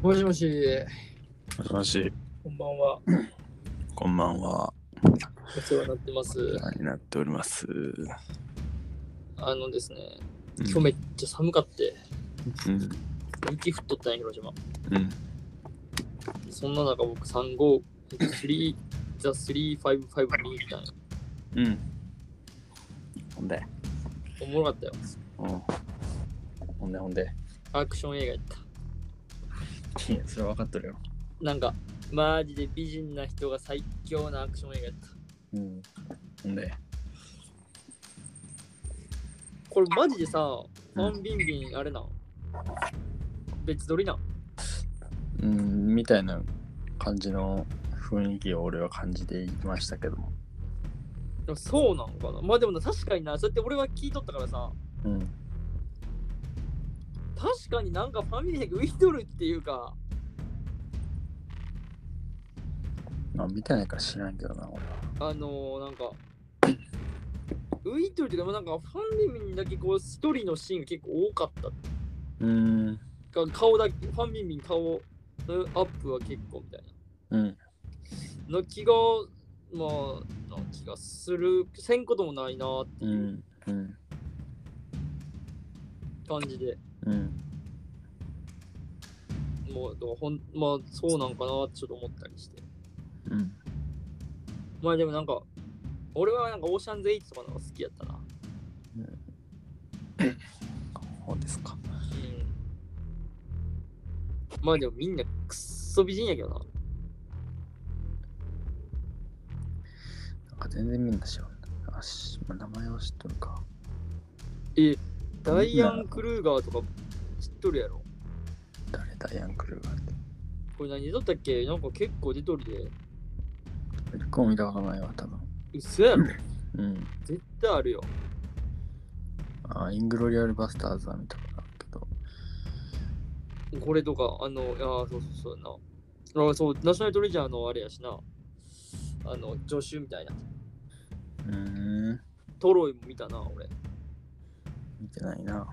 もしもし、もしもし、こんばんは。こんばんは。お世話になってます。お世話になっております。あのですね、うん今日めっちゃ寒かって、うん。雪降っとったんや、広島。うん。そんな中、僕、35、3、ザ355見に来たんや。うん。ほんで。おもろかったよ。うん。ほんでほんで。アクション映画やった。いや、それは分かってるよ。なんか、マジで美人な人が最強なアクション映画やった。うん。ほんで？これマジでさ、ファンビンビンあれなん？別撮りなん？うん、みたいな感じの雰囲気を俺は感じていましたけども。でもそうなんかなまあでもな確かにな、そうやって俺は聞いとったからさ、うん。確かになんかファミリーが浮いとるっていうか、まあ、見てないから知らんけどな、俺は。あのー、なんか、浮いていうか、なんかファンビンビンだけこう一人のシーンが結構多かった。うーん。か顔だけ、ファンビンビン顔のアップは結構みたいうん。な。の気が、まあ、な気がする、せんこともないなってう。いうんうん。感じで、うん。もう、ほんまあ、そうなんかなちょっと思ったりして。うん。まあでもなんか、俺はなんかオーシャンズ8とかの方が好きやったな。そうですか。うん。まあでもみんなくっそ美人やけどな。なんか全然みんな知らん。あし、まあ、名前は知っとるか。え、ダイアン・クルーガーとか知っとるやろ？誰ダイアン・クルーガーって。これ何撮ったっけ？なんか結構出とるで。僕も見たことないわ、多分。嘘やろうん。絶対あるよ。あ、イングロリアル・バスターズは見たことあるけど。これとか、あの、いやーそうそうそうやな。あそう、ナショナルトレジャーのあれやしな。あの、助手みたいな。うーん。トロイも見たな、俺。見てないな。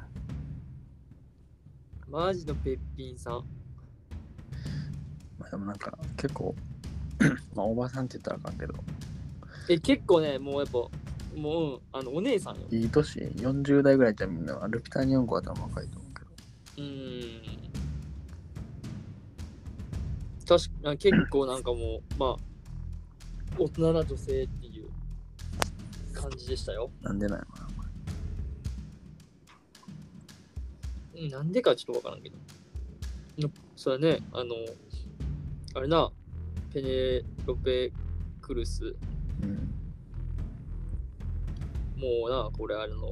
マジのべっぴんさん。まあ、でもなんか結構、まあおばさんって言ったらあかんけど、え、結構ね、もうやっぱ、もう、うんあの、お姉さんよ。いい年、40代ぐらいじゃみんな、ルピターニョンコは多分若いと思うけど。うーん。確かに結構なんかもう、まあ、大人な女性っていう感じでしたよ。なんでないのかな。うんなんでかちょっとわからんけど。のそれね、あの、あれな、ペネロペ・クルス、うん。もうな、これあの、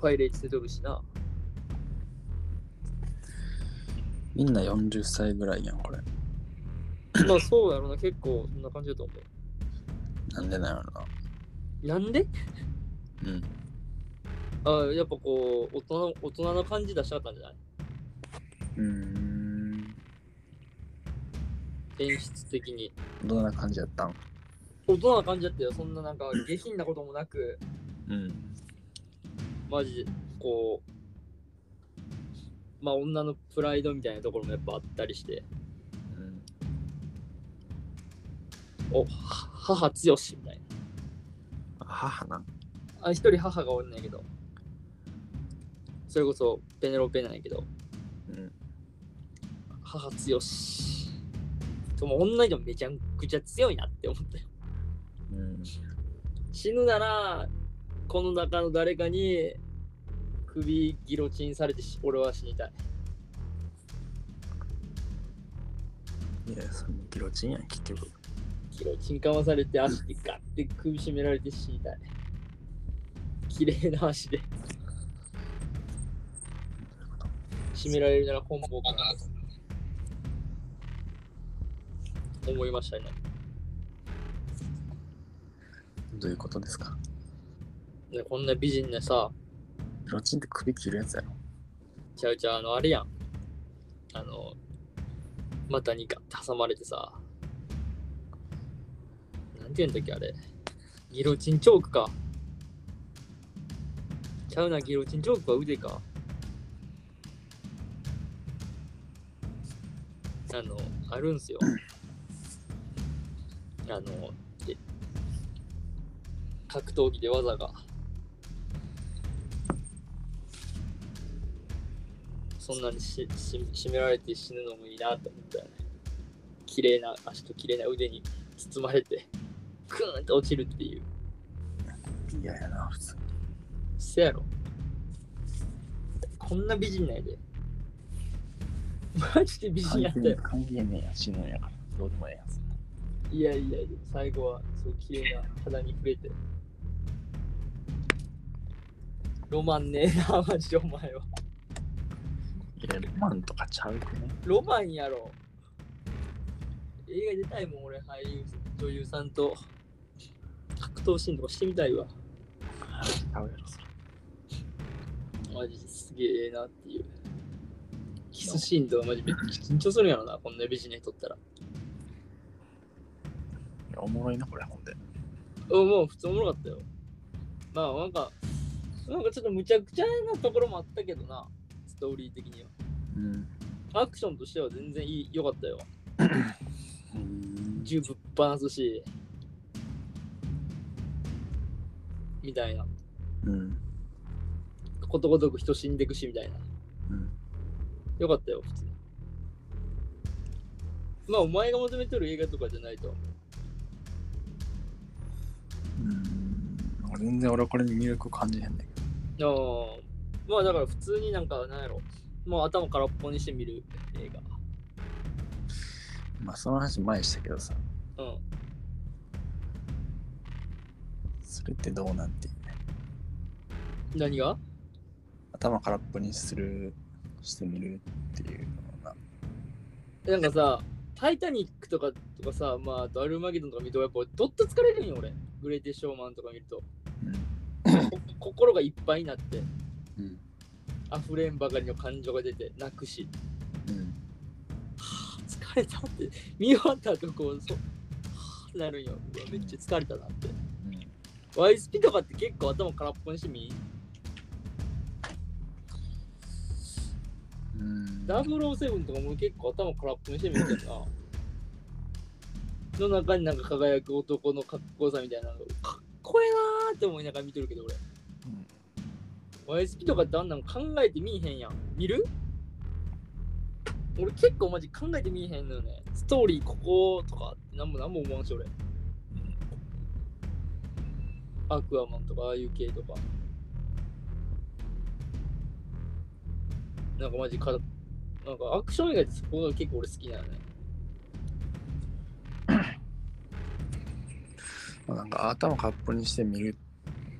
パイレーツで撮るしな。みんな40歳ぐらいやん、これ。まあそうやろな、結構そんな感じだと思なんでないのな。う。なんで？うん。あやっぱこう、大人大人の感じ出したかったんじゃない？うーん。演出的に。どんな感じやったん？大人な感じだったよ。そんななんか 下品なこともなく、うん。マジでこう、まあ女のプライドみたいなところもやっぱあったりして、うん、お、は母強しみたいな。母なん？あ、一人母がおるんやけど、それこそペネロペなんやけど、うん。母強し。でも女でもめちゃくちゃ強いなって思ったよ。うん。死ぬなら、この中の誰かに首ギロチンされてし俺は死にたい。いや、そのギロチンやん、結局。ギロチンかまされて足でガッて首絞められて死にたい。綺麗な足で。締められるなら本望かなと思いましたね。どういうことですか？ねこんな美人なさ、ギロチンって首切るやつやろ。ちゃうちゃう、あの、あれやん。あの、股にガッて挟まれてさ、なんて言うんだっけ、あれ。ギロチンチョークか。ちゃうな、ギロチンチョークは腕か。あの、あるんすよ。あの、え格闘技で技が。そんなにしし締められて死ぬのもいいなと思ったよね。綺麗な足と綺麗な腕に包まれて、クーンと落ちるっていう。嫌やな、普通に。せやろ。こんな美人ないで。マジで美人やったよ。関係ねえや、死ぬんやから。どうでもええやつ。いやいや、最後はそう綺麗な肌に触れて。ロマンねえな、マジでお前は。いや、ロマンとかちゃうくね？ロマンやろ。映画出たいもん、俺、俳優、女優さんと格闘シーンとかしてみたいわ。ちゃうやろ、それ。マジですげえなっていう。キスシーンとかマジめっちゃ緊張するんやろな、こんな美人に撮ったら。いやおもろいな、これ、ほんで。うん、もう普通おもろかったよ。まあなんか、なんかちょっとむちゃくちゃなところもあったけどな、ストーリー的には。うん。アクションとしては全然いい良かったよ。うん。銃ぶっ放すし、みたいな。うん。ことごとく人死んでくし、みたいな。うん。よかったよ、普通に。まあ、お前が求めてる映画とかじゃないとは思うん。全然俺はこれに魅力感じへんねんけう。ああ、まあだから普通になんか、なんやろ。もう頭空っぽにして見る映画。ど。まあ、その話前にしたけどさ、うん。それってどうなんていうね。何が？頭空っぽにする、してみるっていうのがな。なんかさ、タイタニックとかとかさ、まあ、あとアルマゲドンとか見ると、やっぱどっと疲れるんよ、俺。グレイテショーマンとか見ると。こ心がいっぱいになって、うん。溢れんばかりの感情が出て、泣くし、うん。疲れたって、見終わった後こう、そはぁなるんよ。めっちゃ疲れたなって。ワイスピとかって結構頭空っぽにしてみ？うん。007とかも結構頭空っぽにしてみるけどな。の中になんか輝く男のかっこよさみたいなのがかっこええなーって思いながら見てるけど俺。YSP とかってあんなん考えてみいへんやん。見る？俺結構マジ考えてみいへんのよね。ストーリーこことかってなんもなんも思わんし俺。アクアマンとかああいう系とか。なんかマジか、なんかアクション以外ってそこが結構俺好きなのね。まあ、なんか頭空っぽにしてみる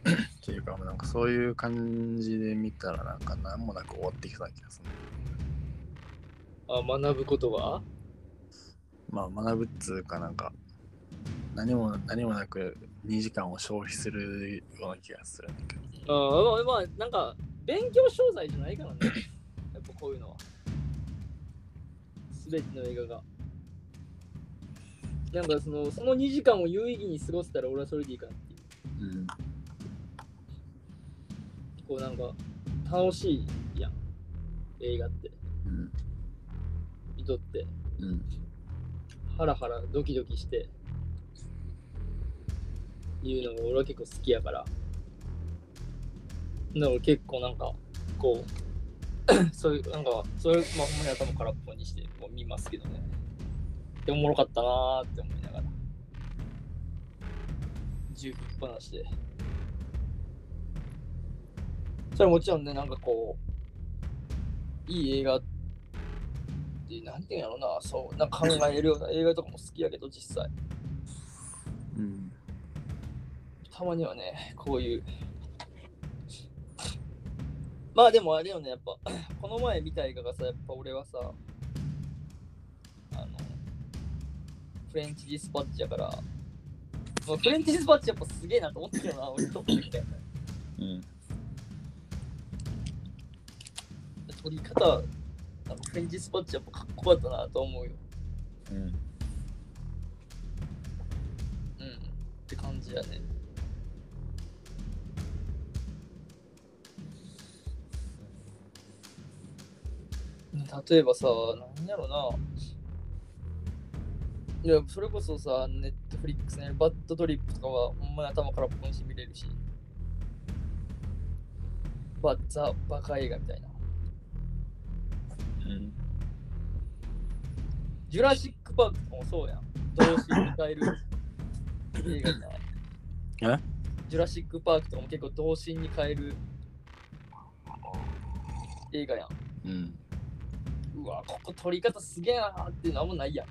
っていうか、なんかそういう感じで見たら、なんか何もなく終わってきそうな気がする。あ、学ぶことがまあ学ぶっつうかなんか、何も何もなく2時間を消費するような気がするんだけど。ああ、まあ、まあ、なんか、勉強商材じゃないからね。やっぱこういうのは。すべての映画が。なんかその、その2時間を有意義に過ごせたら俺はそれでいいかなっていう。うん。こうなんか、楽しいやん。映画って。うん。見とって。うん。ハラハラドキドキして。いうのが俺は結構好きやから。だから結構なんか、こう、そういう、なんか、そういう、まあほんまに頭空っぽにしてこう見ますけどね。で、おもろかったなーって思いながら。銃ぶっ放して。それはもちろんね、なんかこう、いい映画って、なんていうんやろな、そう、なんか考えるような 映画とかも好きやけど、実際。うん。たまにはね、こういう。まあでもあれよね、やっぱ、この前見た映画がさ、やっぱ俺はさ、あの、フレンチディスパッチやから、まあ、フレンチディスパッチやっぱすげえなと思ってるよな、俺と思ってた。うん。撮り方、なんかフレンチディスパッチやっぱかっこよかったなと思うよ。うん。うん。って感じやね。例えばさ、なんやろな。いや、それこそさ、ネットフリックスね、バッドトリップとかは、ほんまに頭からポンして見れるし。バッザ・バカ映画みたいな。うん。ジュラシック・パークもそうやん。童心に変える映画じゃない？え？ジュラシック・パークとかも結構童心に変える映画やん。うん。うわ、ここ撮り方すげえなーっていうのあんまないやん。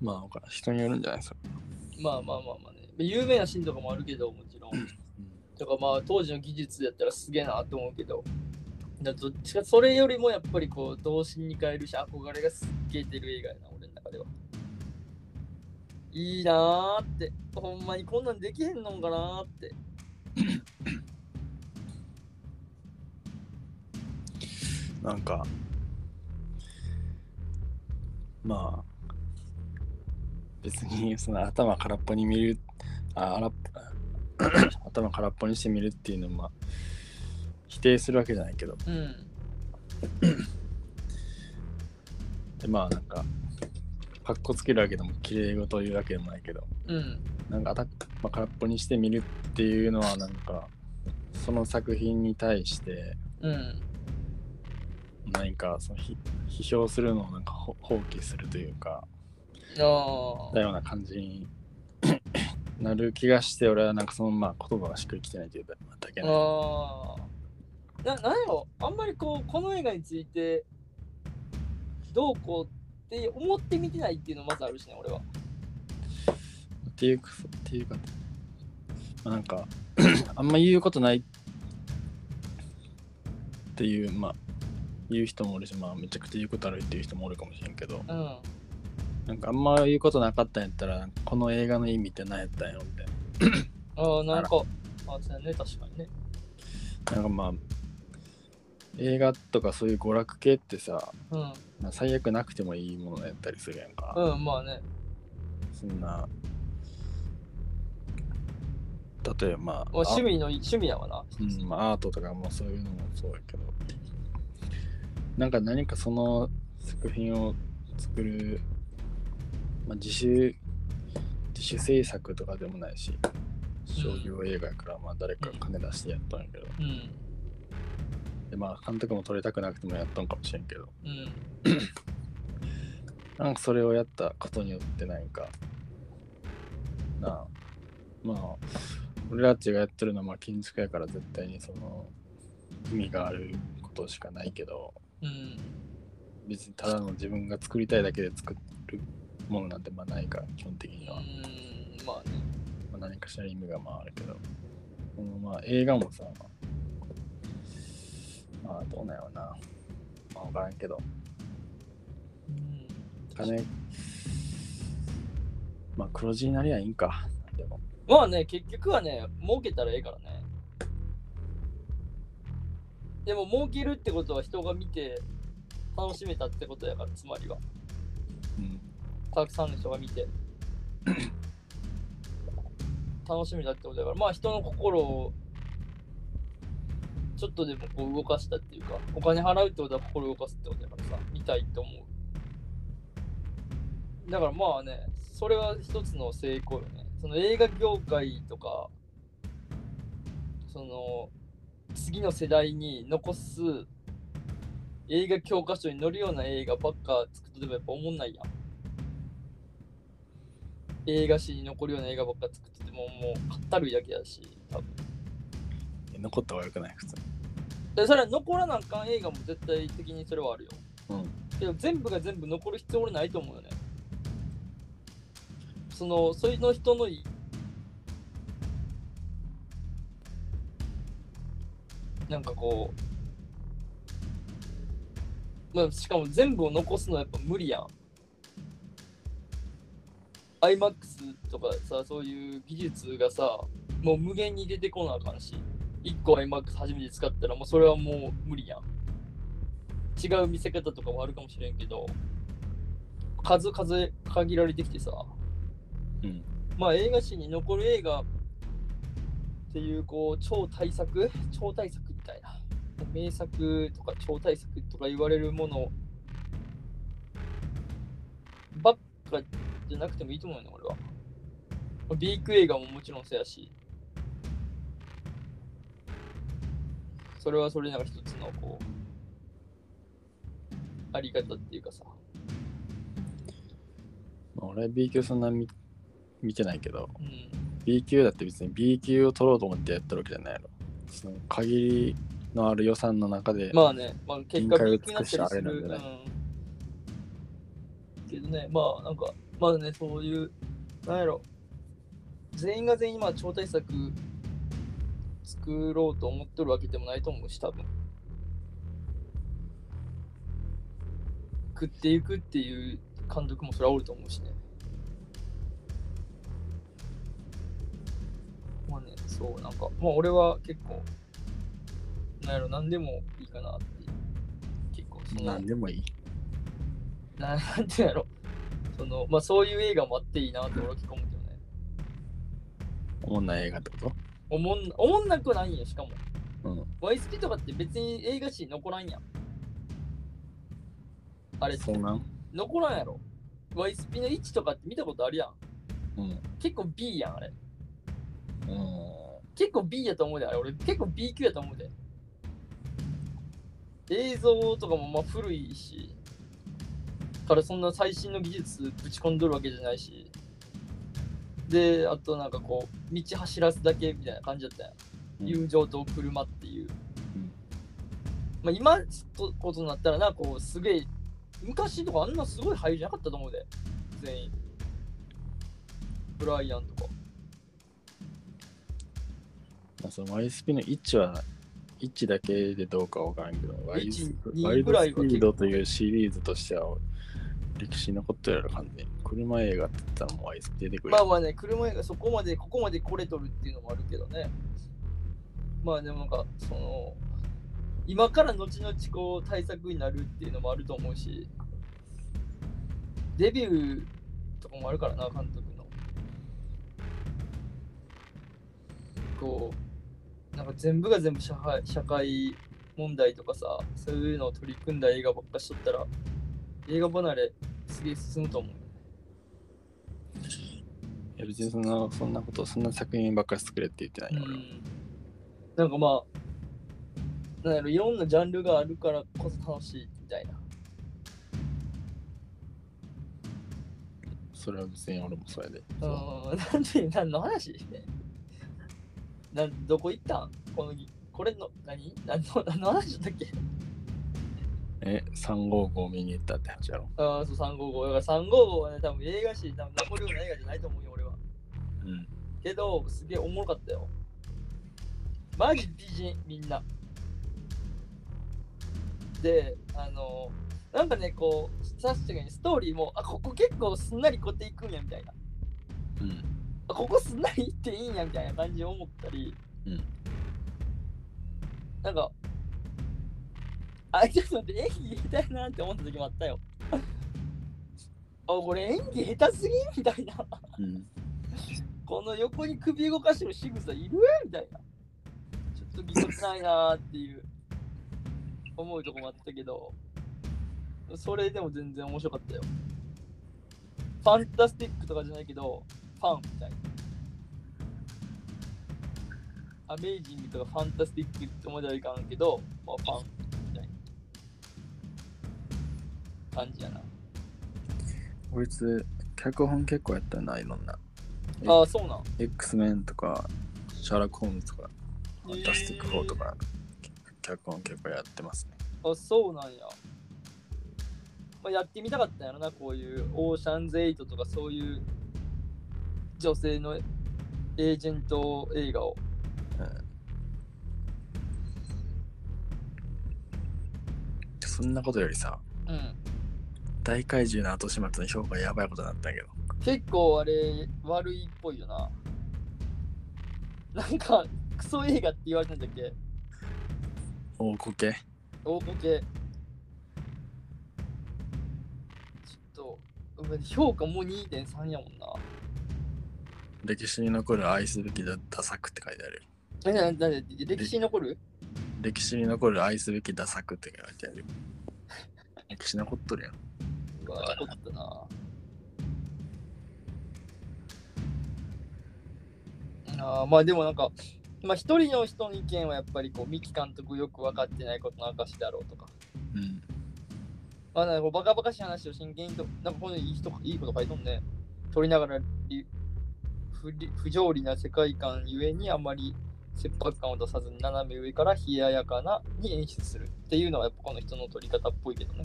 まあ、人によるんじゃない？ですか。まあまあまあまあね。有名なシーンとかもあるけど、もちろん。とからまあ当時の技術やったらすげえなと思うけど。だどっちかそれよりもやっぱりこう童心に変えるし憧れがすっげえ出る映画やな俺の中ではいいなーってほんまにこんなんできへんのかなーって なんか、まあ、別にその頭空っぽに見る、あ、荒っ 頭空っぽにして見るっていうのは、まあ、否定するわけじゃないけど、うん。でまあなんか、かっこつけるわけでも、綺麗事を言うわけでもないけど、うん。なんか頭、まあ、空っぽにして見るっていうのは、なんか、その作品に対して、うん。何かそのひ批評するのをなんかほ放棄するというか、だような感じになる気がして、俺はなんかそのまあ言葉がしっくりきてないというだけない。ああななんやろ？あんまりこうこの映画についてどうこうって思ってみてないっていうのまずあるしね俺は。っていうか、っていうか、まあ、なんか、あんま言うことないっていう、まあ、言う人もおるし、まあ、めちゃくちゃ言うことあるっていう人もおるかもしれんけど、うんなんかあんま言うことなかったんやったら、この映画の意味って何やったんよみたいああなんかあそうやね確かにね。な。なんかまあ、映画とかそういう娯楽系ってさ、うん。まあ最悪なくてもいいものやったりするやんか。うんまあね。そんな、例えばまあ、まあ趣味の趣味やわな、うんまあ、アートとかもそういうのもそうやけど。なんか何かその作品を作る、まあ、自主自主制作とかでもないし商業映画やからまあ誰かが金出してやったんやけど、うん。でまあ監督も撮りたくなくてもやったんかもしれんけど。うん。なんかそれをやったことによって何かなあまあ俺らっちがやってるのはまあ建築やから絶対にその意味があることしかないけど。うん。別にただの自分が作りたいだけで作るものなんてまあないから基本的には、うんまあね。まあ、何かしら意味がまああるけど。このまあ映画もさまあどうなんやろうな。まあ分からんけど。うん。金まあ黒字になりゃいいんか。でも。まあね結局はね儲けたらええからね。でも儲けるってことは人が見て楽しめたってことやからつまりは。うんたくさんの人が見て。楽しめたってことだから。まあ人の心をちょっとでもこう動かしたっていうかお金払うってことは心を動かすってことだからさ。見たいと思う。だからまあねそれは一つの成功よね。その映画業界とかその次の世代に残す映画教科書に載るような映画ばっか作っててもやっぱ思んないやん。映画史に残るような映画ばっか作っててももうかったるいだけだし多分。残った方がよくない普通でそれは残らなあかん映画も絶対的にそれはあるよ。うん。けど全部が全部残る必要俺ないと思うよね。そのその人のいなんかこうまあしかも全部を残すのはやっぱ無理やん iMAX とかさそういう技術がさもう無限に出てこなあかんし1個 iMAX 初めて使ったらもうそれはもう無理やん。違う見せ方とかもあるかもしれんけど数数限られてきてさうん。まあ映画史に残る映画っていうこう超大作超大作みたいな名作とか超大作とか言われるものかじゃなくてもいいと思うよね、俺は。B 級映画ももちろんそうやし。それはそれなんか一つのこう、あり方っていうかさ。まあ俺 B 級そんな見見てないけど、うん。B 級だって別に B 級を取ろうと思ってやってるわけじゃないやろ。その限りのある予算の中で、まあね、まあ、結果 B 級になったりする。うん。けどね、まあなんか、まだね、そういう、なんやろ、全員が全員今超大作作ろうと思っとるわけでもないと思うし、多分。食っていくっていう監督もそれはおると思うしね。まあね、そう、なんか、まあ俺は結構、なんやろ、何でもいいかなっていう。結構、その、何でもいい。ななんてやろ、その、まあそういう映画もあっていいなって俺は結構思うけどね。おもんない映画ってこおもん、おもんなくはないんや、しかも。とうん。ワイスピとかって別に映画史に残らんやん。あれそうなん？残らんやろ。ワイスピの位置とかって見たことあるやん。うん。結構 B やん、あれ。うん。結構 B やと思うで、あれ。俺結構 B 級やと思うで。映像とかもまあ古いし、からそんな最新の技術ぶち込んどるわけじゃないし、で、あとなんかこう、道走らすだけみたいな感じだったやん。うん友情と車っていう。うんまあ今とことになったらな、こう、すげえ、昔とかあんなすごい俳優じゃなかったと思うで、全員。ブライアンとか。まあ、その YSP の位置は、位置だけでどうかわからんけど、ワイス1ワイドぐらいは結構スピードというシリーズとしては、歴史に残ってるやろ、完全に。車映画って言ったらもう YSP 出てくる。まあまあね、車がそこまで、ここまで来れとるっていうのもあるけどね。まあでもなんか、その、今から後々こう対策になるっていうのもあると思うし、デビューとかもあるからな、監督の。こう、なんか全部が全部社会社会問題とかさ、そういうのを取り組んだ映画ばっかしとったら、映画離れすげえ進むと思う。いや別にそんなそんなこと、そんな作品ばっかり作れって言ってないよ、俺なんかまあ、なんやろ、いろんなジャンルがあるからこそ楽しいみたいな。それは別に俺もそれで。うん、なんで、何の話？なんどこ行ったん？このぎ、これの、何？何の何の話だったっけ？え、355見に行ったって話やろ。ああ、そう、355。だから355はね、多分映画史、多分残るような映画じゃないと思うよ、俺は。うん。けど、すげえおもろかったよ。マジ美人、みんな。で、あの、なんかね、こう、確かにストーリーも、あ、ここ結構すんなりこっていくんや、みたいな。うん。あ、ここすんなりいっていいんや、みたいな感じで思ったり。うんなんか、あ、ちょっと待って、演技下手やなって思った時もあったよ。あ、これ演技下手すぎんみたいな。うん。この横に首動かしてる仕草いるみたいな。ちょっとぎこちないなーっていう思うとこもあったけど、それでも全然面白かったよ。ファンタスティックとかじゃないけど、ファンみたいな。アメイジングとかファンタスティックってまではいかんけど、まあ、ファン感じやな。こいつ、脚本結構やったな、いろんな。えああ、そうなん。X メンとか、シャーラック・ホームズとか、ファンタスティック4とか、脚本結構やってますね。あ、そうなんや。まあ、やってみたかったんやろな、こういうオーシャンズ8とかそういう女性のエージェント映画を。そんなことよりさ、うん。大怪獣の後始末の評価やばいことになったけど。結構あれ、悪いっぽいよな。なんか、クソ映画って言われたんだっけ？大こけ。大ボケ。ちょっと、評価もう2.3やもんな。歴史に残る愛すべきダダ作って書いてあるよ。え、な、な、な歴史に残る？歴史に残る愛すべきダ作って書いてあるよ。歴史残っとるやん。か、ちょっとな。あまあでもなんか、まあ、一人の人の意見はやっぱりこう三木監督よく分かってないことの証だろうとか。うん。まあなんかバカバカしい話を真剣にと、なんかこのいい人いいこと書いとんね。取りながら不不条理な世界観ゆえにあまり切迫感を出さずに斜め上から冷ややかなに演出するっていうのはやっぱこの人の取り方っぽいけどね。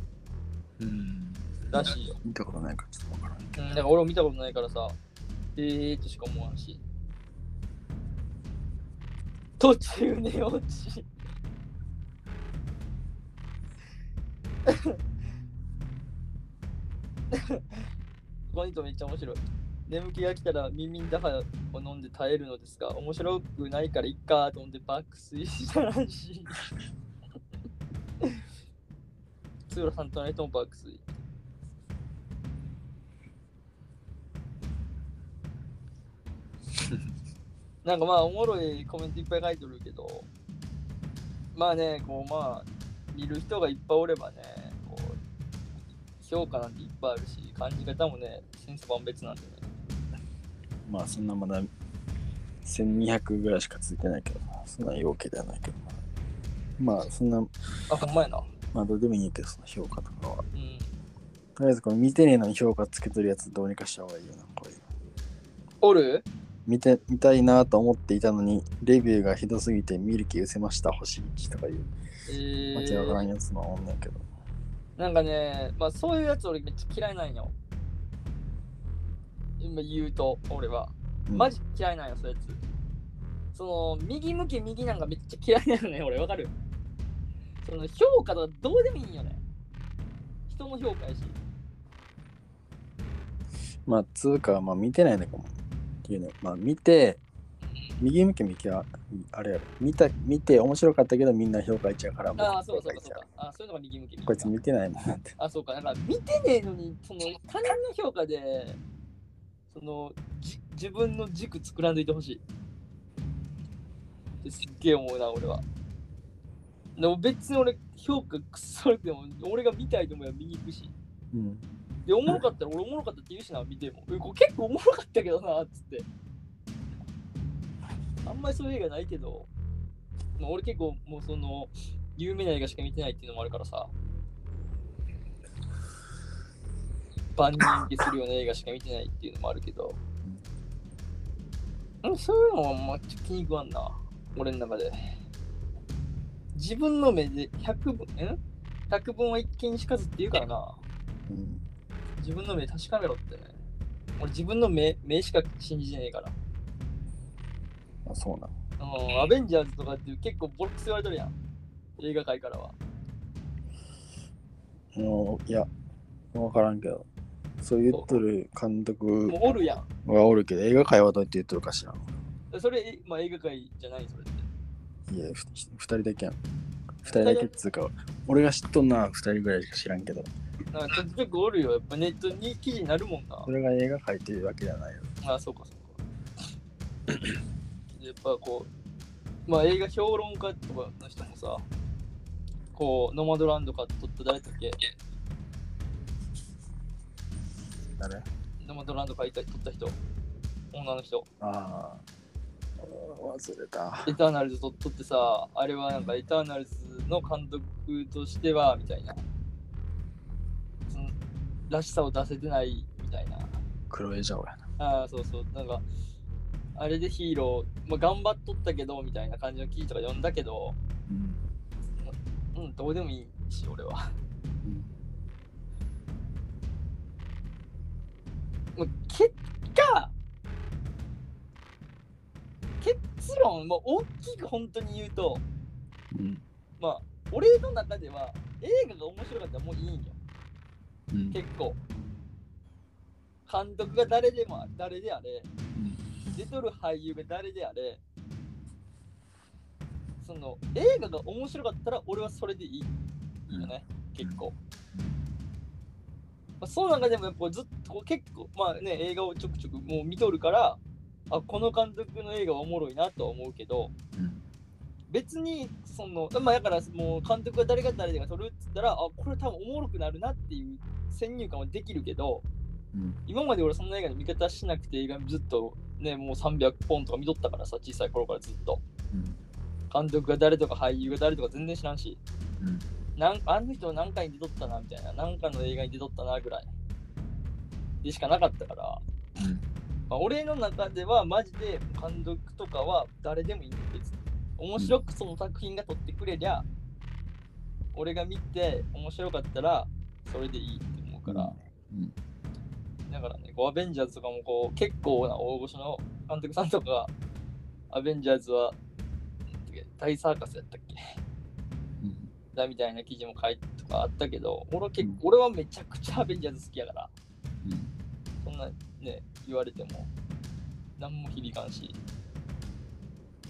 うん。らしいよ。見たことないからちょっとわからん。うん、だから俺も見たことないからさ、えーってしか思わんし。途中寝落ち。この人めっちゃ面白い。眠気が来たら耳ダハを飲んで耐えるのですが、面白くないからいっかと思って爆睡したらしい。津浦さんとないとも爆睡。なんかまあおもろいコメントいっぱい書いてるけど、まあね、こうまあ、見る人がいっぱいおればね、こう、評価なんていっぱいあるし、感じ方もね、千差万別なんでね。まあそんなまだ1200ぐらいしかついてないけど、そんな要件ではないけど。まあそんな、あ、ほんまやな。まあどうでもいいけど、その評価とかは。うん。とりあえずこの見てねえのに評価つけとるやつどうにかした方がいいよな、こういう。おる？見て見たいなと思っていたのに、レビューがひどすぎて見る気失せました、星1とかいう。えわけわからんー、やつもおんねんけど。なんかね、まあそういうやつ俺めっちゃ嫌いなんよ。今言うと、俺は。うんマジ嫌いなんよ、そういうやつ。その、右向け右なんかめっちゃ嫌いなのね、俺、わかる？その、評価とかどうでもいいんよね。人の評価やし。まあ、つうか、まあ見てないのかも。いうの。まあ見て、右向け右は、あれやろ。見た、見て面白かったけどみんな評価1やから、ああ、そう評価1やそうかそうか。あそういうのが右向け右か？こいつ見てないもんなって。あ、そうか。だから見てねえのに、その他人の評価で、そのじ自分の軸作らんといてほしい。すっげえ思うな、俺は。でも別に俺、評価くっそ悪くても、俺が見たいと思えば見に行くし。うん。で、おもろかったら俺おもろかったって言うしな、見ても。これ結構おもろかったけどな、つって。あんまりそういう映画ないけど、まあ俺結構もうその、有名な映画しか見てないっていうのもあるからさ。万人受けするような映画しか見てないっていうのもあるけど。うん、そういうのはまあちょっと気に食わんな。俺の中で。自分の目で100分、ん ?100 分は一見しかずって言うからな。うん。自分の目確かめろってね。俺自分の目目しか信じてねえから。あ、そうなの。うん、アベンジャーズとかって結構ボロクソ言われてるやん。映画界からは。もういや、わからんけど。そう言っとる監督もうおるやん。はおるけど、映画界はどうやって言っとるか知らん。それ、えまあ、映画界じゃないそれって。いや、ふ二人だけやん。二人だけっつうか、俺が知っとんのは二人ぐらいしか知らんけど、なんかちょくちょくおるよ。やっぱネットに記事になるもんなそ。れが映画界というわけではないよ。あ、そうかそうか。やっぱこう、まあ映画評論家とかの人もさ、こう、ノマドランドか撮った誰だっけ？誰？ノマドランド書いた撮った人、女の人。ああ、忘れた。エターナルズ撮ってさ、あれはなんかエターナルズの監督としては、みたいな。らしさを出せてないみたいな。黒江ジャオやな。ああ、そうそう。なんか、あれでヒーロー、まあ、頑張っとったけど、みたいな感じの記事とか読んだけど、うん。うん、どうでもいいし、俺は。もう結果、結論、もう大きく本当に言うと、うん。まあ、俺の中では映画が面白かったらもういいんよ。うん。結構。監督が誰でもあ誰であれ、出とる俳優が誰であれ、その映画が面白かったら俺はそれでいい。よね、結構。まあ、その中でもやっぱずっとこう結構、まあね、映画をちょくちょくもう見とるから、あ、この監督の映画はおもろいなとは思うけど、うん別にその、まあだからもう監督が誰が誰が撮るって言ったら、あ、これ多分おもろくなるなっていう先入観はできるけど、うん。今まで俺そんな映画の見方しなくて映画ずっとね、もう300本とか見とったからさ、小さい頃からずっと。うん監督が誰とか俳優が誰とか全然知らんし、うんなんあの人何回に出とったなみたいな、何かの映画に出とったなぐらいでしかなかったから、うんまあ、俺の中ではマジで監督とかは誰でもいいんです。面白くその作品が撮ってくれりゃ、俺が見て面白かったらそれでいいって思うから、うん。だからね、こうアベンジャーズとかもこう結構な大御所の監督さんとかが、アベンジャーズは大サーカスやったっけうん。だみたいな記事も書いてとかあったけど、俺は結うん。構俺はめちゃくちゃアベンジャーズ好きやから、うん。そんなね、言われても何も響かんし、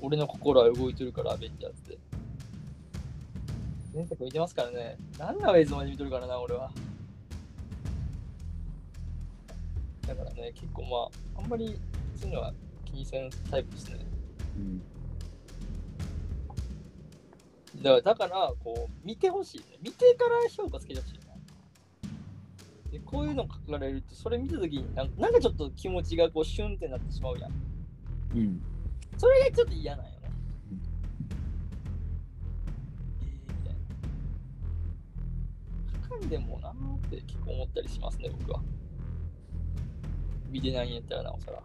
俺の心は動いてるから、アベンジャーズで。前作見てますからね、何ラウェイズまで見とるからな、俺は。だからね、結構まあ、あんまりそういうのは気にせんタイプですね。うんだから、だからこう、見てほしいね。見てから評価つけてほしいな。で、こういうの書かれると、それ見たときになんなんかちょっと気持ちがこう、シュンってなってしまうやん。うんそれがちょっと嫌なんよね。うんえーみたいな。書かんでもなーって結構思ったりしますね、僕は。見てないんやったらなおさら。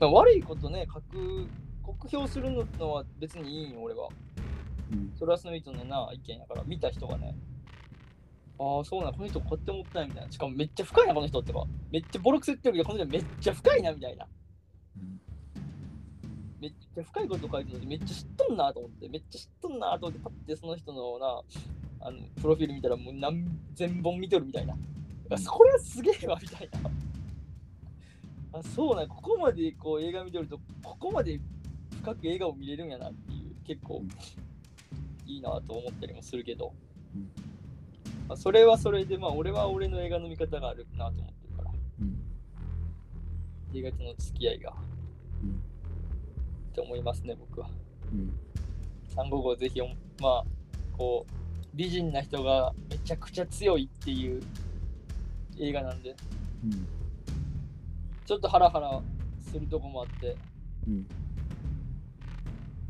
まあ悪いことね、書く、酷評するのは別にいいんよ、俺は。うんそれはその人のな意見やから、見た人がね、ああ、そうなん、この人こうやって思ったみたいな。しかもめっちゃ深いな、この人ってか。めっちゃボロクソ言ってるけど、この人めっちゃ深いな、みたいな。ちゃ深いこと書いてるので、めっちゃ知っとんなと思って、めっちゃ知っとんなと思って、パッてその人のな、あの、プロフィール見たらもう何千本見とるみたいな。あこれはすげえわ、みたいな。あ、そうなん、ここまでこう映画見とると、ここまで深く映画を見れるんやなっていう、結構うん。いいなと思ったりもするけど、うん。まあ、それはそれで、まあ、俺は俺の映画の見方があるなと思ってるから、うん。映画との付き合いが、うんって思いますね、僕は。うん355ぜひお、まあ、こう、美人な人がめちゃくちゃ強いっていう映画なんで、うんちょっとハラハラするとこもあって、うん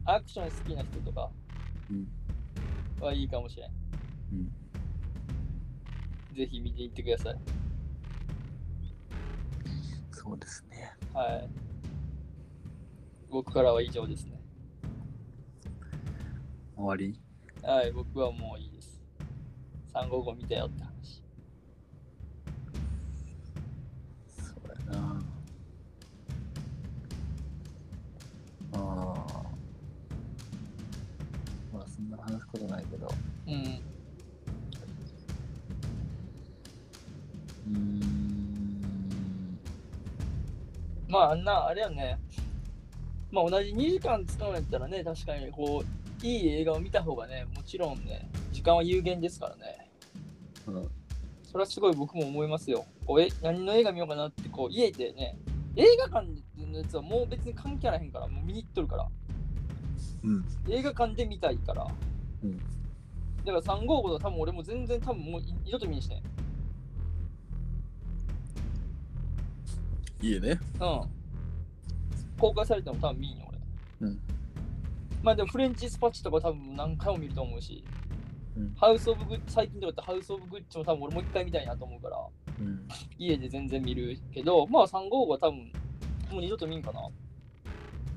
アクション好きな人とかうんはいいかもしれん。うんぜひ見ていってください。そうですねはい。僕からは以上ですね。終わり？はい、僕はもういいです。355見たよって話。そうやなああまあそんな話すことないけどうん。うーんまあ、あんな、あれやね。まあ、同じ2時間使うんやったらね、確かにこう、いい映画を見た方がね、もちろんね、時間は有限ですからね。うんそれはすごい僕も思いますよ。こうえ何の映画見ようかなって、こう、家でね、映画館のやつはもう別に関係あらへんから、もう見に行っとるから。うん映画館で見たいから。うんだから355と多分俺も全然多分もう二度と見にしてん。いいねうん。公開されても多分見んよ俺。うん。まあでもフレンチスパッチとか多分何回も見ると思うし、うん。ハウス・オブ・グッチ、最近とかってハウス・オブ・グッチも多分俺もう一回見たいなと思うから、うん。家で全然見るけど、まあ355は多分もう二度と見んかな。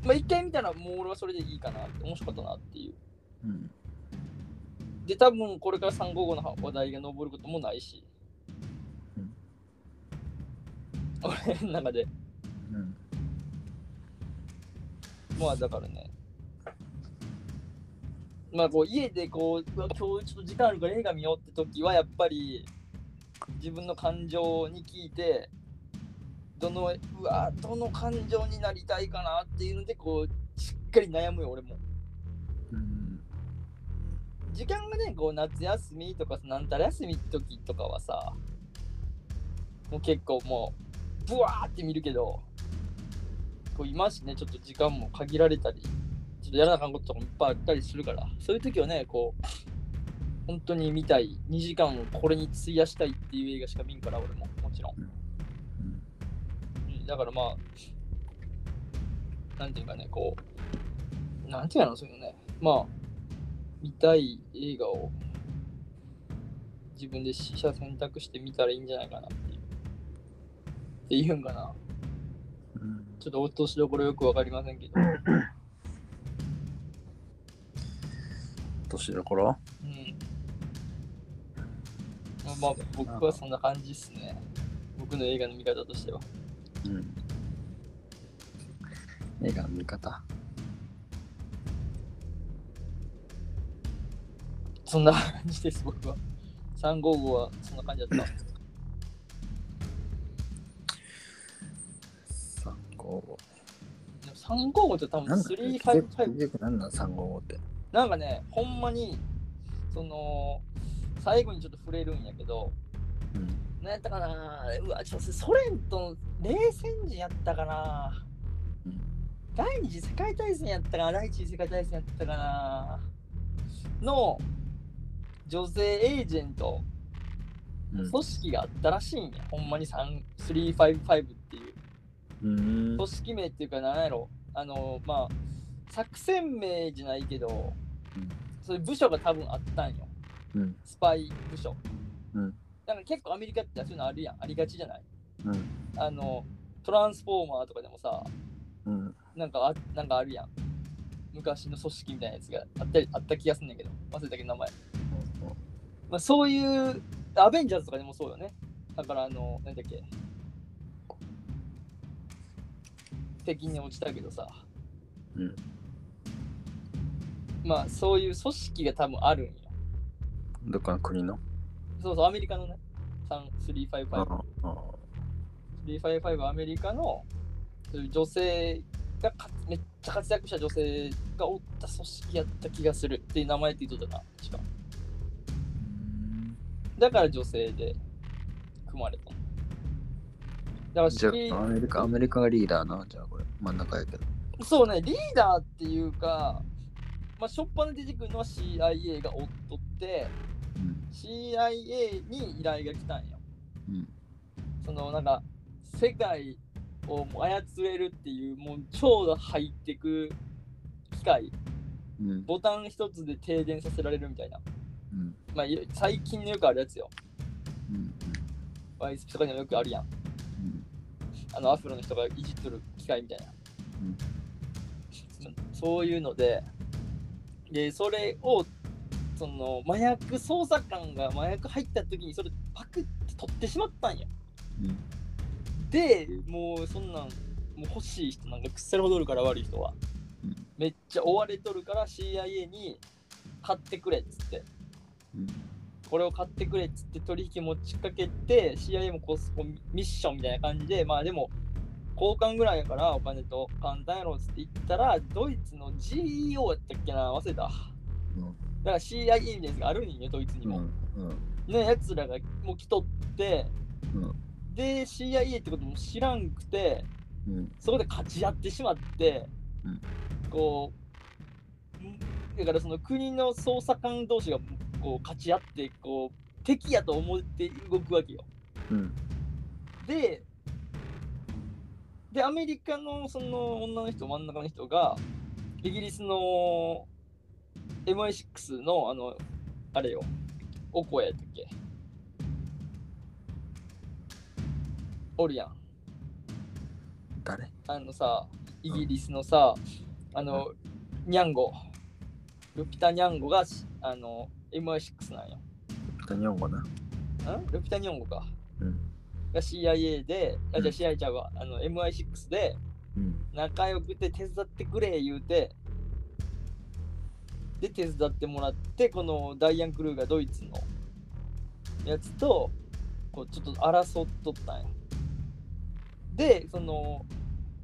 まあ一回見たらもう俺はそれでいいかなって、面白かったなっていう。うん。で、多分これから355の話題が上ることもないし、うん。俺の中で。うんまあだからね。まあこう家でこう、うわ今日ちょっと時間あるから映画見ようって時はやっぱり自分の感情に聞いて、どの、うわ、どの感情になりたいかなっていうので、こう、しっかり悩むよ、俺も。うん時間がね、こう夏休みとか、なんたら休み時とかはさ、もう結構もう、ブワーって見るけど、こう今しね、ちょっと時間も限られたり、ちょっとやらなあかんこととかもいっぱいあったりするから、そういう時はね、こう、本当に見たい、2時間をこれに費やしたいっていう映画しか見んから、俺も、もちろん。うん。だからまあ、なんていうかね、こう、なんていうの、そういうのね、まあ、見たい映画を自分で試写選択して見たらいいんじゃないかなっていう。って言うんかな。うんちょっと落としどころよくわかりませんけど。年どころ？うん。まあ、僕はそんな感じっすね。僕の映画の見方としては。うん。映画の見方。そんな感じです、僕は。355はそんな感じだった。355って多分なん355。結局なんなん三五五って。なんかね、ほんまに、その、最後にちょっと触れるんやけど、うん。なんやったかなうわ、ちょっとソ連と冷戦時やったかなうん第二次世界大戦やったかな第一次世界大戦やったかなの女性エージェント、組織があったらしいんや。ほんまに3 355っていう。うん。組織名っていうか、なんやろ。あの、まあ、作戦名じゃないけど、そういう部署が多分あったんよ。うん。スパイ部署。うん。だから結構アメリカってそういうのあるやん。ありがちじゃない？うん。あの、トランスフォーマーとかでもさ、うん。なんかあなんかあるやん。昔の組織みたいなやつがあったりあった気がすんねんけど、忘れたけど名前。まあ、そういう、アベンジャーズとかでもそうよね。だからあの、なんだっけ。敵に落ちたけどさ。うん。まあそういう組織が多分あるんよ。どっかの国の？そうそう、アメリカのね。3 355。ああ。355はアメリカのそういう女性がかめっちゃ活躍した女性がおった組織やった気がするっていう名前って言っとったな、しかも。だから女性で組まれた。だからじゃ式あ、アメリカ、アメリカがリーダーな。じゃあ、これ、真ん中やけど。そうね、リーダーっていうか、まあ、しょっぱな出てくるのは CIA が追っとって、うん。CIA に依頼が来たんよ。うん。そのなんか世界を操れるっていうもう超入ってく機械うん。ボタン一つで停電させられるみたいな、うん。まあ、い最近のよくあるやつようん。ワイスピとかにもよくあるやん。あのアフロの人がいじっとる機械みたいな、うん。そういうのででそれをその麻薬捜査官が麻薬入った時にそれパクって取ってしまったんや。うん。でもうそんなんもう欲しい人なんかくっさりほどおるから悪い人は、うん。めっちゃ追われとるから CIA に買ってくれっつって。うん。これを買ってくれっつって取引持ちかけて CIA もこうこうミッションみたいな感じでまあでも交換ぐらいやからお金と簡単やろっつって言ったらドイツの GEO やったっけな忘れただから CIA みたいなやつがあるんよドイツにも、うん。ねやつらがもう来とってうん。で CIA ってことも知らんくてうん。そこで勝ち合ってしまって、うんこうんだからその国の捜査官同士がこう勝ち合ってこう敵やと思って動くわけよ。うん。ででアメリカのその女の人真ん中の人がイギリスの MI6 のあのあれよオコエやったっけおるやん。誰？あのさ、イギリスのさ、あの、ニャンゴ、ルピタ・ニャンゴが、あの、MI6 なんよ。北日本語な。んルピタ・ニャンゴか。うん。が CIA で、あ、じゃあうん CIA ちゃうわ、あの、MI6 でうん。仲良くて手伝ってくれ言うて、で、手伝ってもらって、このダイアン・クルーがドイツのやつと、こう、ちょっと争っとったんよ。で、その、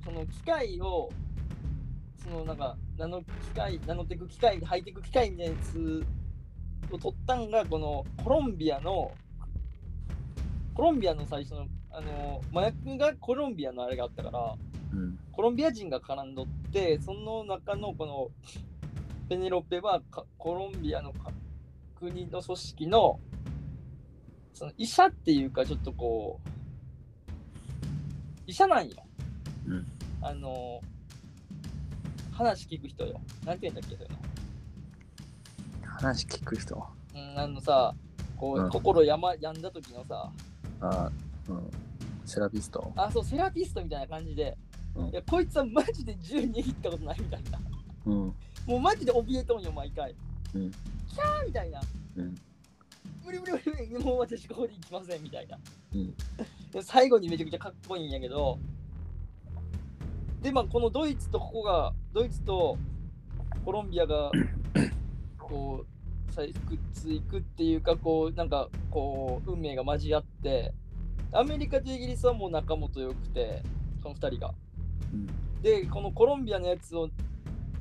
その機械を、そのなんか、ナノ機械、ナノテク機械、ハイテク機械みたいなやつを取ったんが、このコロンビアの、コロンビアの最初の、あの、麻薬がコロンビアのあれがあったから、うん。コロンビア人が絡んどって、その中のこのペネロペはかコロンビアのか国の組織のその医者っていうかちょっとこう医者なんようんあの話聞く人よ。なんて言うんだっけそういうの話聞く人。うん、あのさ、こう、うん。心やま病んだ時のさ、あうん。セラピスト。あ、そう、セラピストみたいな感じで、うん。いや、こいつはマジで銃握ったことないみたいな。うん。もうマジで怯えとんよ、毎回。うん。キャーみたいな。うん。無理無理無理無理、もう私ここで行きませんみたいな。うん。で最後にめちゃくちゃかっこいいんやけど、で、まあ、このドイツとここが、ドイツとコロンビアが、こう、採掘いくっていうか、こう、なんか、こう、運命が交わって、アメリカとイギリスはもう仲もとよくて、その2人が。うんで、このコロンビアのやつを、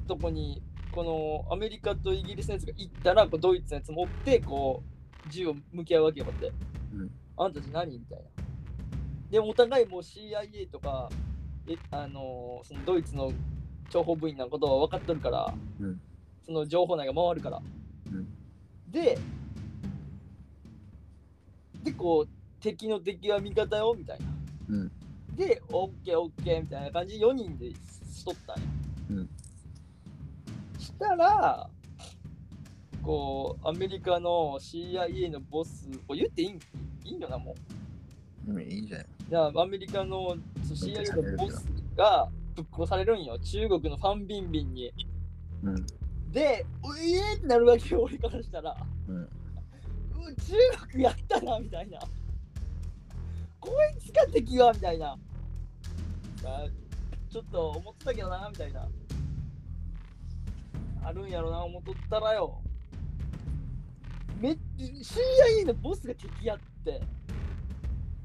とこに、このアメリカとイギリスのやつが行ったら、こうドイツのやつ持って、こう、銃を向き合うわけよ、って。うんあんたたち何みたいな。でもお互いもう CIA とか、えあのーそのドイツの諜報部員なことは分かっとるから、うんその情報内が回るから。うんで、で、こう、敵の敵は味方よ、みたいな。うんで、オッケーオッケーみたいな感じで4人でしとったんや。うんしたら、こう、アメリカの CIA のボス、これ言っていいんいいんよな、もう。うんいいじゃんじゃあアメリカの CIA のボスがぶっ殺されるんよ。中国のファン・ビンビンに。うんで、うえーってなるわけよ、俺からしたら。うんう中国やったな、みたいな。こいつが敵は、みたいな。あちょっと思ってたけどな、みたいな。あるんやろな、思っとったらよ。め CIA のボスが敵やって。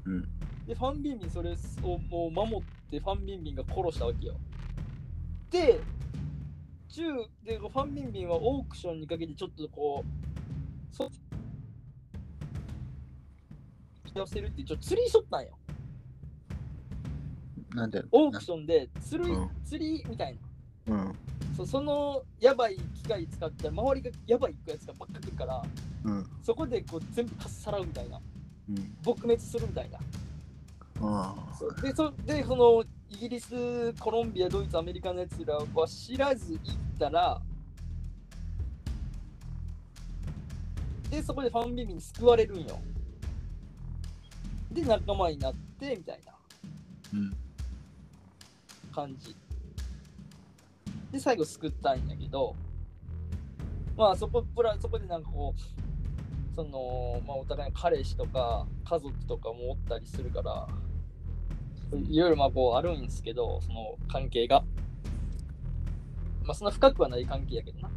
うんで、ファン・ビンビンそれをもう守って、ファン・ビンビンが殺したわけよ。で、中でファン・ビンビンはオークションにかけてちょっとこう、そ寄せるってちょっと釣りしとったんよ。なんで？オークションで釣り、うん釣りみたいな。うんそそのやばい機械使ったら周りがやばいやつがばっか来るから、うんそこでこう全部かっさらうみたいな。うん撲滅するみたいな。あでそでそのイギリスコロンビアドイツアメリカのやつらは知らず行ったらでそこでファンビビに救われるんよ。で仲間になってみたいな。うん。感じ。で最後救ったんやけどまあそこプラそこでなんかこうそのまあお互いの彼氏とか家族とかもおったりするからいろいろまあこうあるんですけどその関係が。まあそんな深くはない関係やけどな。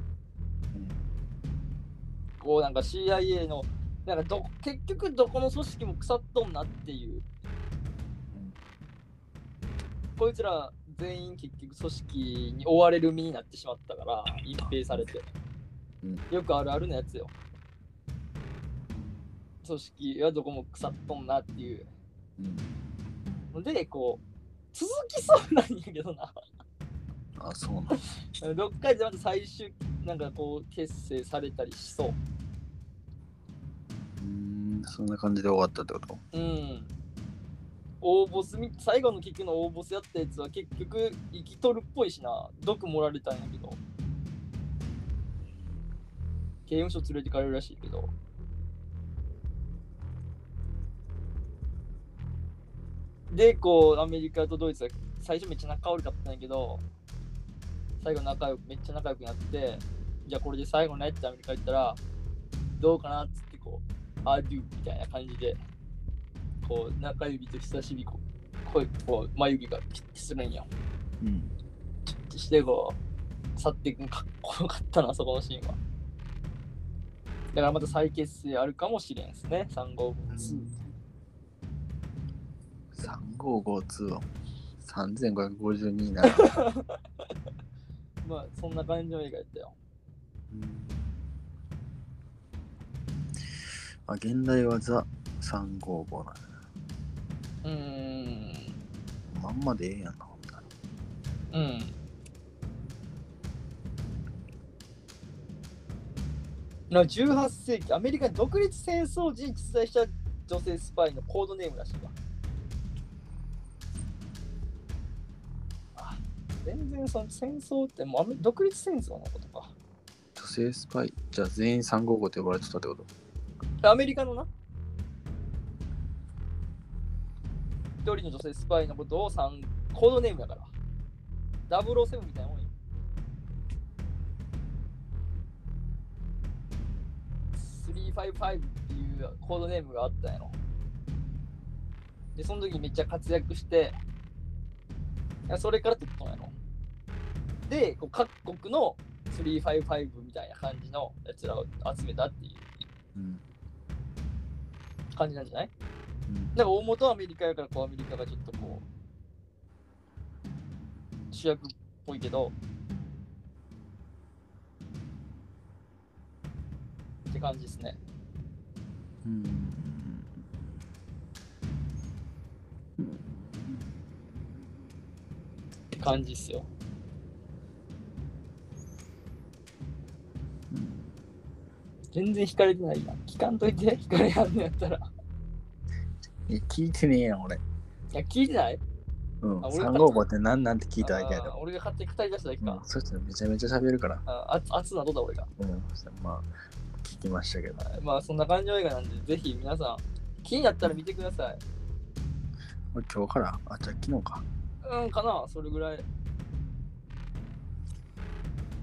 こうなんか CIA のなんかど結局どこの組織も腐っとんなっていう。こいつら全員結局組織に追われる身になってしまったから隠蔽されて、うん。よくあるあるのやつよ。組織はどこも腐っとんなっていう。うんのでこう続きそうなんやけどな。あそうなん どっかでまた最終なんかこう結成されたりしそう。うんそんな感じで終わったってこと？うん。大ボスみ最後の結局の大ボスやったやつは結局生きとるっぽいしな。毒盛られたんやけど。刑務所連れてかれるらしいけどでこうアメリカとドイツは最初めっちゃ仲悪かったんやけど最後仲良くめっちゃ仲良くなってじゃあこれで最後ねってアメリカ行ったらどうかなっつってこうアデューみたいな感じでこう中指と人差し指こうこうこう眉毛がピッてするんよ。うん。ピッてしてこう去っていくのかっこよかったなそこのシーンは。だからまた再結成あるかもしれんですね352 3552は3552になる まあそんな感じの映画やったよ。あ現代はザ355なんだうーん。まんまでええやんなほんなら。うん。な18世紀アメリカ独立戦争時に実在した女性スパイのコードネームらしいわ全然その戦争ってもう独立戦争のことか。女性スパイじゃあ全員355って呼ばれてたってこと？アメリカのな。一人の女性スパイのことを3コードネームだから。007みたいなもんよ。355っていうコードネームがあったんやろ。で、その時めっちゃ活躍して、いやそれから取ったんやろ。で、こう各国の355みたいな感じのやつらを集めたっていううん。感じなんじゃない？うんなんか大元はアメリカやからこうアメリカがちょっとこう主役っぽいけどって感じですね。うん。って感じっすよ。全然惹かれてないやん。聞かんといて、惹かれやんのやったら。いえ、聞いてねえやん、俺。や、聞いてない？うん。あ俺が355って何なんて聞いただけやであー。俺が勝手に語り出しただけかうん。。そしたらめちゃめちゃ喋るから。あ熱熱などだ俺が。うん。そしたらまあ、聞きましたけど。まあそんな感じの映画なんで、ぜひ皆さん、気になったら見てください。これ今日から？あ、じゃあ昨日か。うん、かな、それぐらい。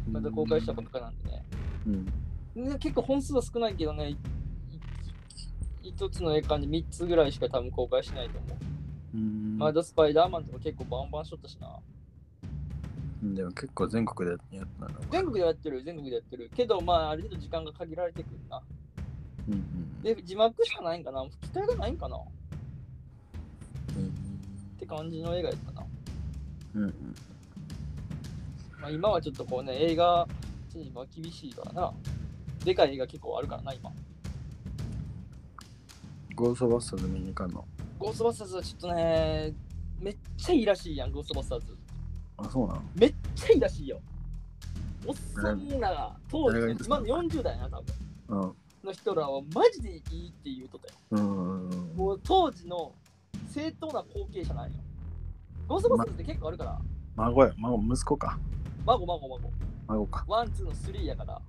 また公開したばっかなんでね。うん。ね結構本数は少ないけどね、いい一つの映画に3つぐらいしか多分公開しないと思う。うん。まだスパイダーマンとか結構バンバンしとったしな。でも結構全国でやったの。全国でやってる、全国でやってる。けど、まあ、ある程度時間が限られてくるな。うんうん。で、字幕しかないんかな吹き替えがないんかなっうんて感じの映画やったな。うんうん。まあ、今はちょっとこうね、映画、ちょっと今は厳しいからな。でかい映画結構あるからな、今。ゴーストバスターズ見に行かんの？ゴーストバスターズはちょっとね、めっちゃいいらしいやん、ゴーストバスターズ。あ、そうなのめっちゃいいらしいよ。おっさんらが、当時誰が言って、た？今の40代やな、多分。うん。の人らはマジでいいって言うとったよ。うん。もう当時の正当な後継者なんよ。ゴーストバスターズって結構あるから、孫や、孫、息子か。孫孫孫。孫か。 one、two の three やから、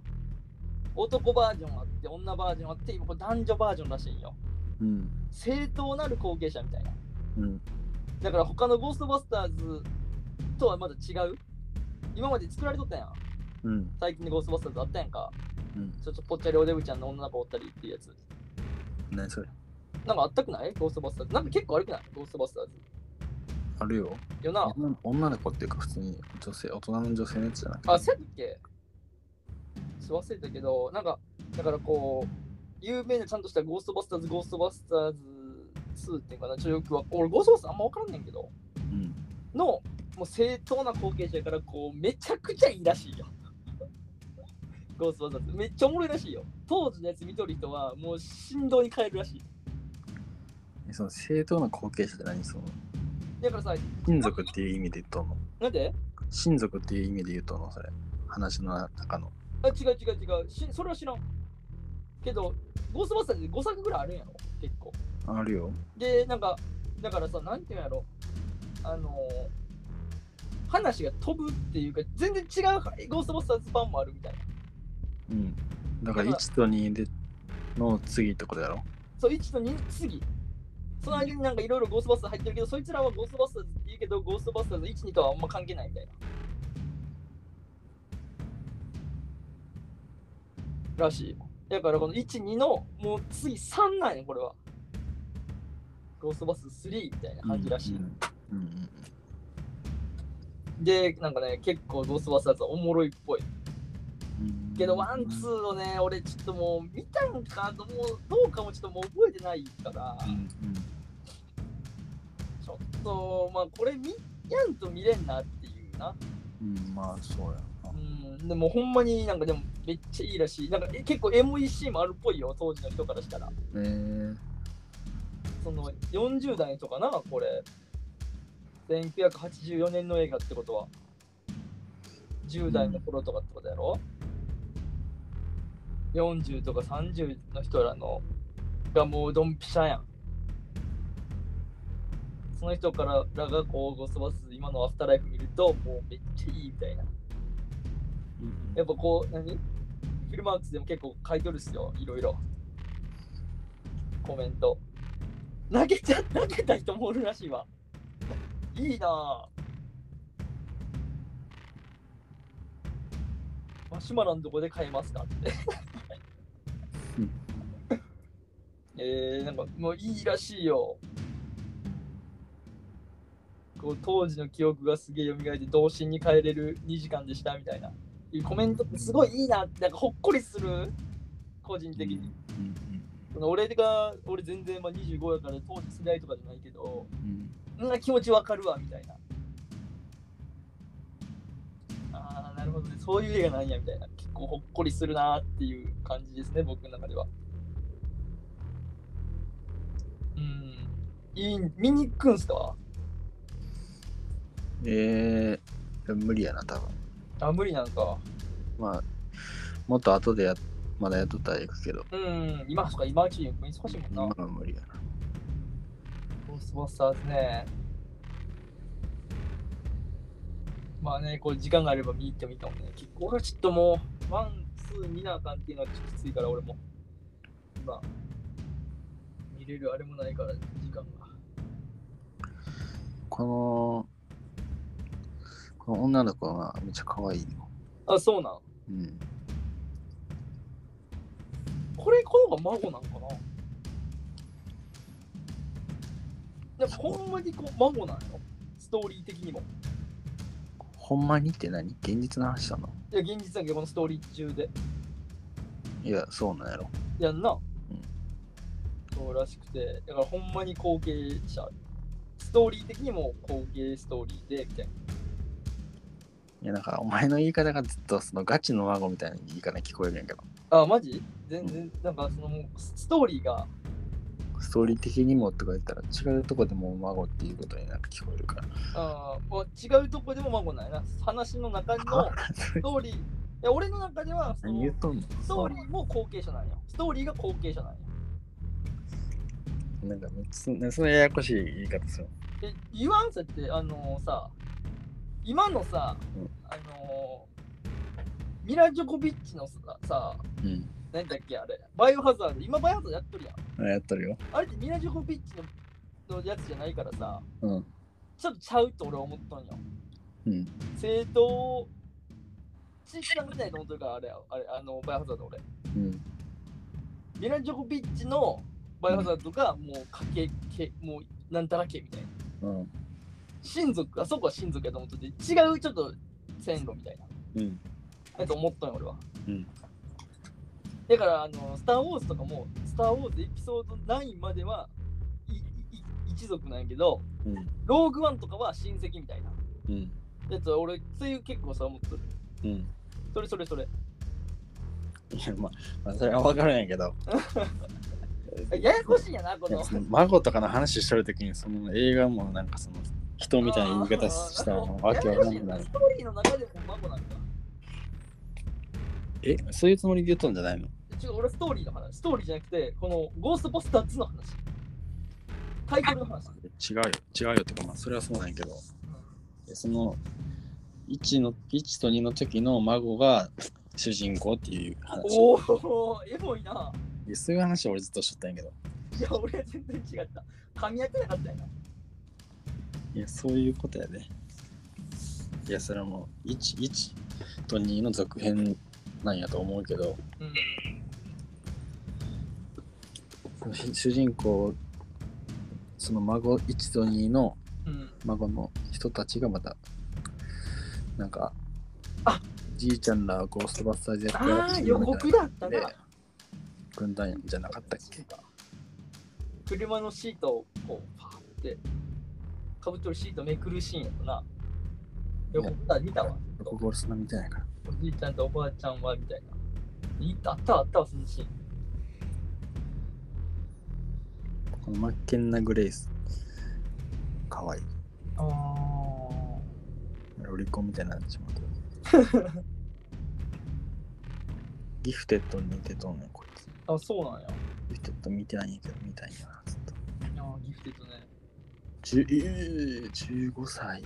男バージョンあって、女バージョンあって、今男女バージョンらしいんよ。うん。正当なる後継者みたいな。うん。だから他のゴーストバスターズとはまだ違う。今まで作られとったやん。うん。最近のゴーストバスターズあったやんか。うん。ちょっとぽっちゃりおデブちゃんの女の子おったりっていうやつ。何それ？なんかあったくない？ゴーストバスターズ。なんか結構悪くない？ゴーストバスターズ。あるよ。よな。女女の子っていうか普通に女性、大人の女性のやつじゃなくて。あ、そっけ？ちょっと忘れたけど、なんか、だからこう、有名なちゃんとしたゴーストバスターズ、ゴーストバスターズ2っていうかな、ちょっとよくは、俺ゴーストバスターズあんま分からんねんけど、うん。の、もう正当な後継者やから、こう、めちゃくちゃいいらしいよ。ゴーストバスターズ。めっちゃおもろいらしいよ。当時のやつ見とる人は、もう振動に変えるらしい。えその正当な後継者って何そのだからさ、親族っていう意味で言っとんの？なんで？親族っていう意味で言うとんの？それ。話の中の。あ、違う違う違う。しそれは知らん。けど、ゴーストバスターズで5作ぐらいあるんやろ？結構。あるよ。で、なんか、だからさ、なんていうんやろ、あのー話が飛ぶっていうか、全然違うゴーストバスターズ版もあるみたいな。うん。だから1と2での次ってことやろ？そう、1と2次。その間になんかいろいろゴーストバスターズ入ってるけど、そいつらはゴーストバスターズって言うけど、ゴーストバスターズ1、2とはあんま関係ないみたいな。らしい。だからこの1、2のもう次3なんや、これは。ゴーストバスターズ3みたいな感じらしい。うんうんで、なんかね、結構ゴーストバスターズはおもろいっぽい。うん。けど、ワン、ツーをね、俺ちょっともう見たんかどうどうかもちょっともう覚えてないから、うんちょっと、まあこれ見やんと見れんなっていうな。うん。うん、まあそうやな。うん、でもほんまになんかでもめっちゃいいらしい。なんかえ結構エモいシーンもあるっぽいよ、当時の人からしたら。えー、その40代とかな、これ。1984年の映画ってことは。10代の頃とかってことやろ、?40 とか30の人らのがもうドンピシャやん。その人かららがこうゴーストバス今のアフターライフ見るともうめっちゃいいみたいなやっぱこう何？フィルマークスでも結構書いてるっすよ。いろいろ。コメント。投げちゃ投げた人もおるらしいわ。いいなぁ。マシュマロのどこで買えますか？って。うん。えー、なんかもういいらしいよ。こう当時の記憶がすげえ蘇って童心に帰れる2時間でしたみたいないうコメントってすごいいいなってなんかほっこりする？個人的に、うん俺が俺全然まあ25やから当時世代とかじゃないけどうん。そんな気持ちわかるわみたいな。ああなるほどね。そういう映画なんやみたいな。結構ほっこりするなっていう感じですね僕の中では。うん。いい見に行くんすか？えー、無理やな、多分。あ無理なんかまあ、もっと後でや、まだやっとったら行くけど、うん今とか今うちに難しいもんな、今は無理やな。ゴーストバスターズね。まあね、こう時間があれば見に行ってもいいかもね。結構俺はちょっともう、ワン、ツー見なあかんっていうのはちょっときついから俺も。今、見れるあれもないから、時間が。この女の子がめっちゃ可愛いよ。あ、そうなん？うん。これ、この子が孫なんかな？でもほんまにこう孫なんよ。ストーリー的にも。ほんまにって何？現実の話したの？いや、現実だけどこのストーリー中で。いや、そうなんやろ。やんな。んそうらしくて、だからほんまに後継者。ストーリー的にも後継ストーリーで、みたいな。いや、なんか、お前の言い方がずっとそのガチの孫みたいな言い方に聞こえるんやけど、あ、マジ？全然、なんかそのもうストーリーが、ストーリー的にもとか言ったら違うとこでも孫っていうことになんか聞こえるから。あーもう違うとこでも孫なんやな。話の中のストーリー、いや俺の中ではその？ストーリーも後継者なんよ。ストーリーが後継者なんよ。なんかめっちゃ、ねそのややこしい言い方する。え、言わん？せって、あのさ、今のさ、うんあのミラ・ジョコビッチのさ、さうん。何だっけあれ、バイオハザード、今バイオハザードやっとるやん。あやっとるよ。あれってミラ・ジョコビッチののやつじゃないからさ、うん。ちょっとちゃうと俺は思ったんよ。うん。正当、知識なんかないと思ってるから、あれ、あれ、あの、バイオハザード俺。うん。ミラ・ジョコビッチのバイオハザードがもうかけ、けもうなんたらけみたいな。うん。親族、あそこは親族やと思ってて、違うちょっと線路みたいな。うん。やと思ったんよ、俺は。うん。だから、あの、スター・ウォーズとかも、スター・ウォーズエピソード9まではいい一族なんやけど、うん。ローグワンとかは親戚みたいな。うん。やつは俺、そういう結構さ、思ってる。うん。それそれそれ。いや、まあ、まあ、それは分かるんやけど、ややこしいんやな、この孫とかの話してるときに、その映画もなんかその人みたいな言い方したらわけわかんなくなるス。トーリーの中でなんか。え、そういうつもりで言っとんじゃないの？違う、俺ストーリーの話。ストーリーじゃなくて、このゴーストバスターズの話。タイトルの話。違うよ。違うよってか、まあ、それはそうなんやけど、その1の、1と2の時の孫が主人公っていう話。おお、エモいな。いやそういう話は俺ずっとしとったんやけど、いや、俺は全然違った。噛み合ってなかったよな。いや、そういうことやで。いや、それはもう1、1と2の続編なんやと思うけど、うん。主人公、その孫1と2のうん。孫の人たちがまた、なんか、あじいちゃんらゴーストバスターズやってああ、予告だったでな。軍団じゃなかったっけ車のシートをこう、パーって、かぶってるシートめくるシーンやったな。予告だ、見たわ。予告俺そんな見てないから。おじいちゃんとおばあちゃんはみたいな。いたあったわあったわ、そのシーン。このマッケンナ・グレイス、かわいい。あロリコンみたいになってしまうけど。ギフテッドに似てとんねん、こいつ。あ。あ、そうなんや。ギフテッド見てないんやけど、見たいんやな、ずっと。ああ、ギフテッドね。じゅえー、15歳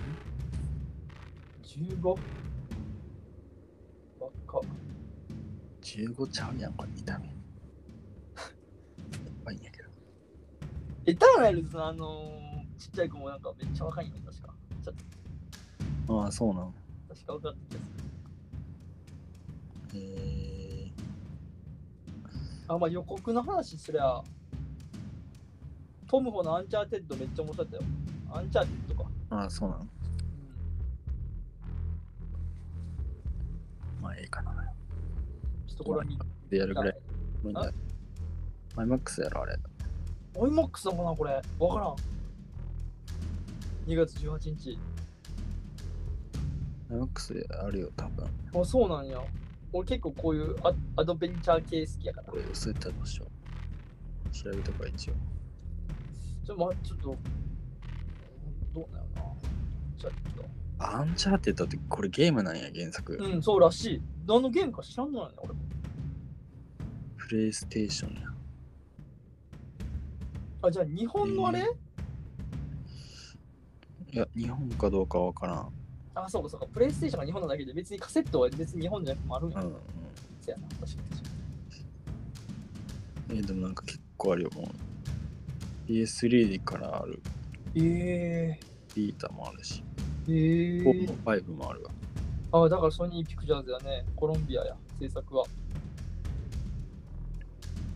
？15? 若っ ?15 ちゃうやん、これ見た目。やばいんやけど。え、ターナルズのあのー、ちっちゃい子もなんかめっちゃ若いんよ、確か。ちょっああ、そうなの。と確か分かった気がする。えあ、まあ予告の話すりゃ、トムホのアンチャーテッドめっちゃ面白かったよ。アンチャーテッドか。ー、ああ、そうなの？うんまあ、ええかな。ちょっとこれは見でやるぐらい。マイマックスやろ、あれ。 IMAXなのかなこれ。わからん。2月18日。IMAXあるよ、多分。あ、そうなんや。俺結構こういうアアドベンチャー系好きやから。これ、そういった場所。調べとか一応。ちょ、ま、ちょっと、どうなのな。ちょっアンチャーテッドってこれゲームなんや、原作。と。うん、そうらしい。何のゲームか知らんのよね、俺も。プレイステーションや。あ、じゃあ日本のあれ、えいや、日本かどうかわからん。あ、そうかそうか。プレイステーションが日本なだけで、別にカセットは別に日本じゃなくてもあるんや。うん、うん。せやな、確かにえでもなんか結構あるよ、もう。PS3 からある。に。えビータもあるし。ー、え4ー。も5もあるわ。あ、だからソニーピクチャーズやね。コロンビアや、制作は。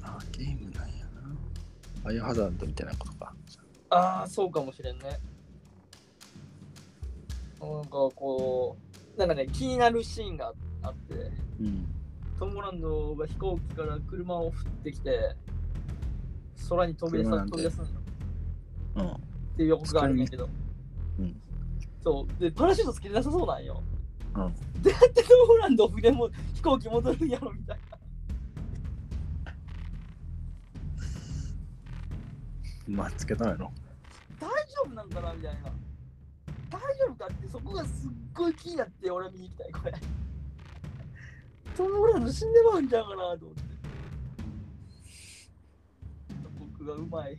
あ、ゲームなんやな。バイオハザードみたいなことか。ああ、そうかもしれんね。なんかこう、なんかね、気になるシーンがあって、うん。トム・ランドが飛行機から車を振ってきて、空に飛び出さ車なんて飛び出すのようん。っていう予告があるんやけど。うん。そう。で、パラシュートつけてなさそうなんよ。うん。どうやってトム・ランド船も飛行機戻るんやろみたいな。まあ、つけたんやろ。大丈夫なんかなみたいな。大丈夫かってそこがすっごい気になって俺は見に行きたいこれ。トム・ランド死んでまうんちゃうかなと思って。がうまい。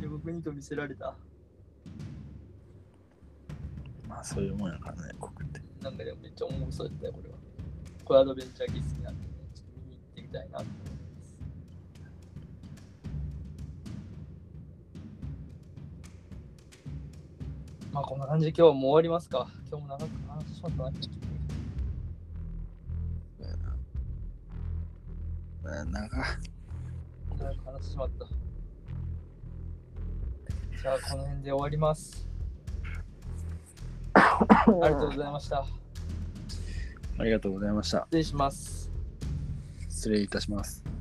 予告にと見せられた。まあ、そういうもんやからね、国って。なんかでもめっちゃ面白そうやったよこれは。これアドベンチャー系好きなんで、ね、ちょっと見に行ってみたいなと思います。まあこんな感じで今日はもう終わりますか。今日も長く話してしまったな。うんなんか、長く話してしまった。じゃあこの辺で終わります。ありがとうございました。ありがとうございました。失礼します。失礼いたします。